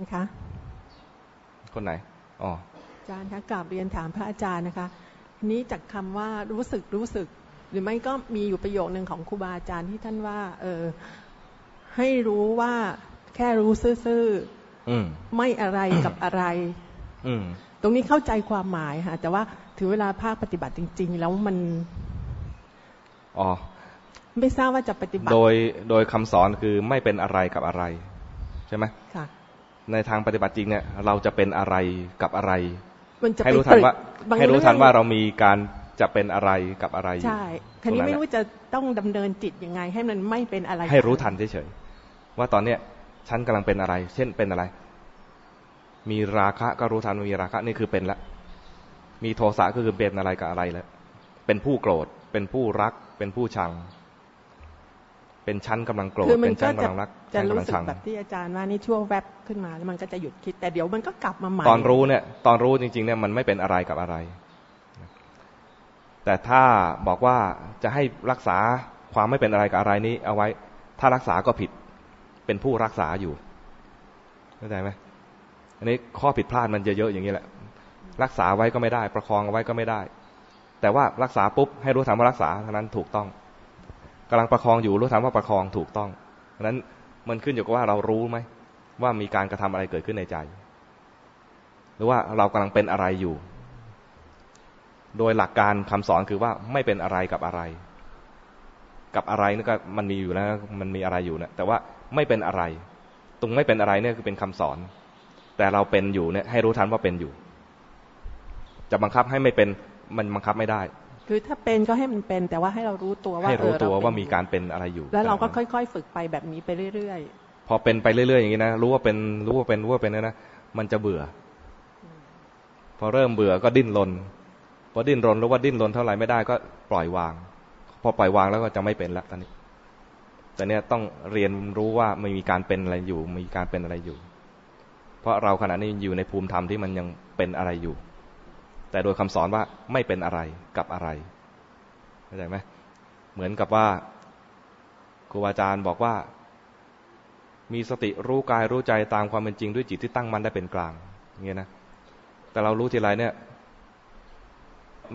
นะคะ คนไหนอ๋ออาจารย์คะกราบเรียนถามพระอาจารย์นะคะทีนี้จากคำว่ารู้สึกรู้สึก หรือไม่ก็มีอยู่ประโยคนึงของครูบาอาจารย์ที่ท่านว่า เออให้รู้ว่าแค่รู้ซื่ออืมๆไม่อะไรกับอะไรอืมตรงนี้เข้าใจความหมายค่ะ แต่ว่าถึงเวลาภาคปฏิบัติจริง ๆ แล้วมันอ๋อไม่ทราบว่าจะปฏิบัติ โดยโดยคำสอนคือไม่เป็นอะไรกับอะไร ใช่ไหมค่ะ ในทางปฏิบัติจริงเนี่ยเราจะเป็นอะไรกับอะไรมันจะให้ไปรู้ทันว่าบางให้รู้ทันว่าเอเรามีการจะเป็นอะไรกับอะไรอยู่ใช่คันนี้ตรงไม่แหละรู้จะต้องดำเนินจิตยังไง ให้มันไม่เป็นอะไร ให้รู้ทันเฉยๆว่าตอนเนี้ยฉันกำลังเป็นอะไร เช่นเป็นอะไร มีราคะก็รู้ทันว่ามีราคะนี่คือเป็นละมีโทสะก็คือเป็นอะไรกับอะไรแล้วเป็นผู้โกรธ เป็นผู้รัก เป็นผู้ชัง เป็นชั้นกำลังโกรธคือมัเป็นนก็ชั้นจะกำลังรักจะชั้นรู้กำลังสึกชังแบบที่อาจารย์ว่านี่ช่วงแวบขึ้นมาแล้วมันก็จะหยุดคิด แต่เดี๋ยวมันก็กลับมาใหม่ตอนรู้เนี่ย ตอนรู้จริงๆเนี่ยมันไม่เป็นอะไรกับอะไร แต่ถ้าบอกว่าจะให้รักษาความไม่เป็นอะไรกับอะไรนี้ เอาไว้ ถ้ารักษาก็ผิด เป็นผู้รักษาอยู่เข้าใจไหมอันนี้ข้อผิดพลาดมันจะเยอะอย่างนี้แหละ รักษาไว้ก็ไม่ได้ ประคองเอาไว้ก็ไม่ได้ แต่ว่ารักษาปุ๊บให้รู้ทันว่ารักษาเท่านั้นถูกต้อง กำลังประคองอยู่รู้ทันว่าประคองถูกต้องเพราะนั้นมันขึ้นอยู่กับว่าเรารู้ไหมว่ามีการกระทำอะไรเกิดขึ้นในใจ หรือว่าเรากำลังเป็นอะไรอยู่ โดยหลักการคำสอนคือว่าไม่เป็นอะไรกับอะไร กับอะไรนี่ก็มันมีอยู่แล้วมันมีอะไรอยู่นะแต่ว่าไม่เป็นอะไร ตรงไม่เป็นอะไรเนี่ยคือเป็นคำสอน แต่เราเป็นอยู่เนี่ยให้รู้ทันว่าเป็นอยู่ จะบังคับให้ไม่เป็นมันบังคับไม่ได้ คือถ้าเป็นก็ให้มันเป็น แต่ว่าให้เรารู้ตัวว่าให้รู้เออตัวเเป็นว่ามีการเป็นอะไรอยู่ แล้วเราก็ค่อย ๆ ฝึกไปแบบนี้ไปเรื่อยพอเป็นไปเรื่อยๆอย่างนี้นะรู้ว่าเป็นรู้ว่าเป็นรู้ว่าเป็นเนี่ยนะมันจะเบื่อ พอเริ่มเบื่อก็ดิ้นรนพอดิ้นรนรู้ว่าดิ้นรนเท่าไหร่ไม่ได้ก็ปล่อยวาง พอปล่อยวางแล้วก็จะไม่เป็นแล้วตอนนี้ แต่เนี้ยต้องเรียนรู้ว่ามันมีการเป็นอะไรอยู่ มีการเป็นอะไรอยู่ เพราะเราขณะนี้อยู่ในภูมิธรรมที่มันยังเป็นอะไรอยู่ แต่โดยคำสอนว่าไม่เป็นอะไรกับอะไรเข้าใจไหมเหมือนกับว่าครูบาอาจารย์บอกว่า มีสติรู้กายรู้ใจตามความเป็นจริงด้วยจิตที่ตั้งมั่นได้เป็นกลางอย่างเงี้ยนะแต่เรารู้ทีไรเนี่ย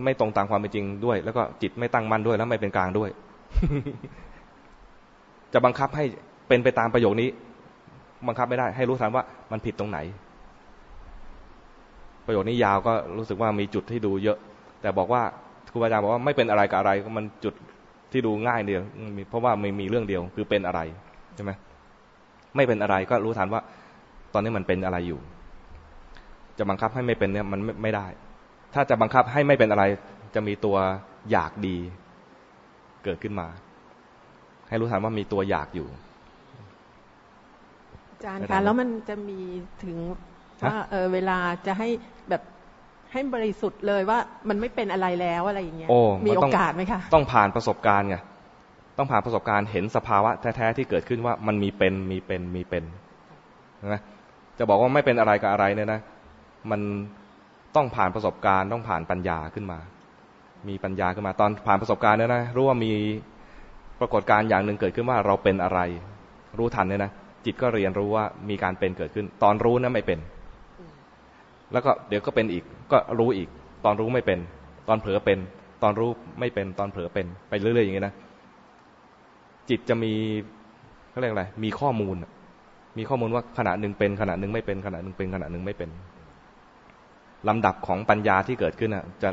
ไม่ตรงตามความเป็นจริงด้วย แล้วก็จิตไม่ตั้งมั่นด้วยแล้วไม่เป็นกลางด้วย จะบังคับให้เป็นไปตามประโยคนี้ บังคับไม่ได้ ให้รู้ทันว่ามันผิดตรงไหน ประโยคนี้ยาวก็รู้สึกว่ามีจุดที่ดูเยอะ แต่บอกว่าครูบาอาจารย์บอกว่าไม่เป็นอะไรกับอะไรก็มันจุดที่ดูง่ายเดียว เพราะว่าไม่มีเรื่องเดียวคือเป็นอะไรใช่ไหมไม่เป็นอะไรก็รู้ทันว่า ตอนนี้มันเป็นอะไรอยู่ จะบังคับให้ไม่เป็นเนี่ยมันไม่ไมได้ ถ้าจะบังคับให้ไม่เป็นอะไร จะมีตัวอยากดี เกิดขึ้นมา ให้รู้ทันว่ามีตัวอยากอยู่อาจารย์คะแล้วมันจะมีถึง ว่าเออเวลาจะให้แบบให้บริสุทธิ์เลยว่ามันไม่เป็นอะไรแล้วอะไรอย่างเงี้ยโอ้มีมันโอต้องกาสไหมคะต้องผ่านประสบการณ์ไงต้องผ่านประสบการณ์เห็นสภาวะแท้ๆที่เกิดขึ้นว่ามันมีเป็นมีเป็นมีเป็นนะจะบอกว่าไม่เป็นอะไรกับอะไรเนี่ยนะ มันต้องผ่านประสบการณ์ ต้องผ่านปัญญาขึ้นมา มีปัญญาขึ้นมา ตอนผ่านประสบการณ์เนี่ยนะรู้ว่ามีปรากฏการณ์อย่างหนึ่งเกิดขึ้นว่าเราเป็นอะไร รู้ทันเนี่ยนะจิตก็เรียนรู้ว่ามีการเป็นเกิดขึ้น ตอนรู้นะไม่เป็น แล้วก็เดี๋ยวก็เป็นอีกก็รู้อีก ตอนรู้ไม่เป็น ตอนเผลอเป็น ตอนรู้ไม่เป็น ตอนเผลอเป็น ไปเรื่อยๆอย่างนี้นะจิตจะมีเขาเรียกอะไรมีข้อมูล มีข้อมูลว่าขณะหนึ่งเป็นขณะหนึ่งไม่เป็นขณะหนึ่งเป็นขณะหนึ่งไม่เป็นลำดับของปัญญาที่เกิดขึ้นอะ จะ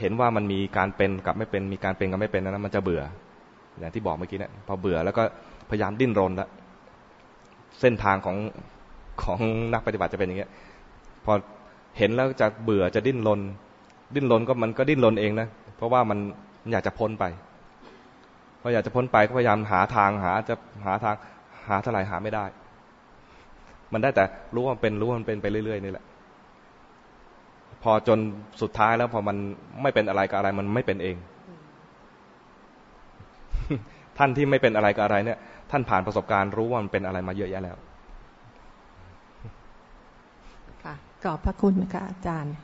เห็นว่ามันมีการเป็นกับไม่เป็นมีการเป็นกับไม่เป็นนั้นมันจะเบื่ออย่างที่บอกเมื่อกี้เนี่ยพอเบื่อแล้วก็พยายามดิ้นรนแล้วเส้นทางของของนักปฏิบัติจะเป็นอย่างเงี้ย พอ เห็นแล้วจะเบื่อจะดิ้นรนดิ้นรนก็มันก็ดิ้นรนเองนะเพราะว่ามันอยากจะพ้นไปพออยากจะพ้นไปก็พยายามหาทางหาจะหาทางหาเท่าไหร่หาไม่ได้ มันได้แต่รู้ว่ามันเป็นรู้ว่ามันเป็นไปเรื่อยๆนี่แหละ พอจนสุดท้ายแล้วพอมันไม่เป็นอะไรกับอะไร มันไม่เป็นเอง ท่านที่ไม่เป็นอะไรกับอะไรเนี่ย ท่านผ่านประสบการณ์รู้ว่ามันเป็นอะไรมาเยอะแยะแล้ว ค่ะ ขอบพระคุณนะคะอาจารย์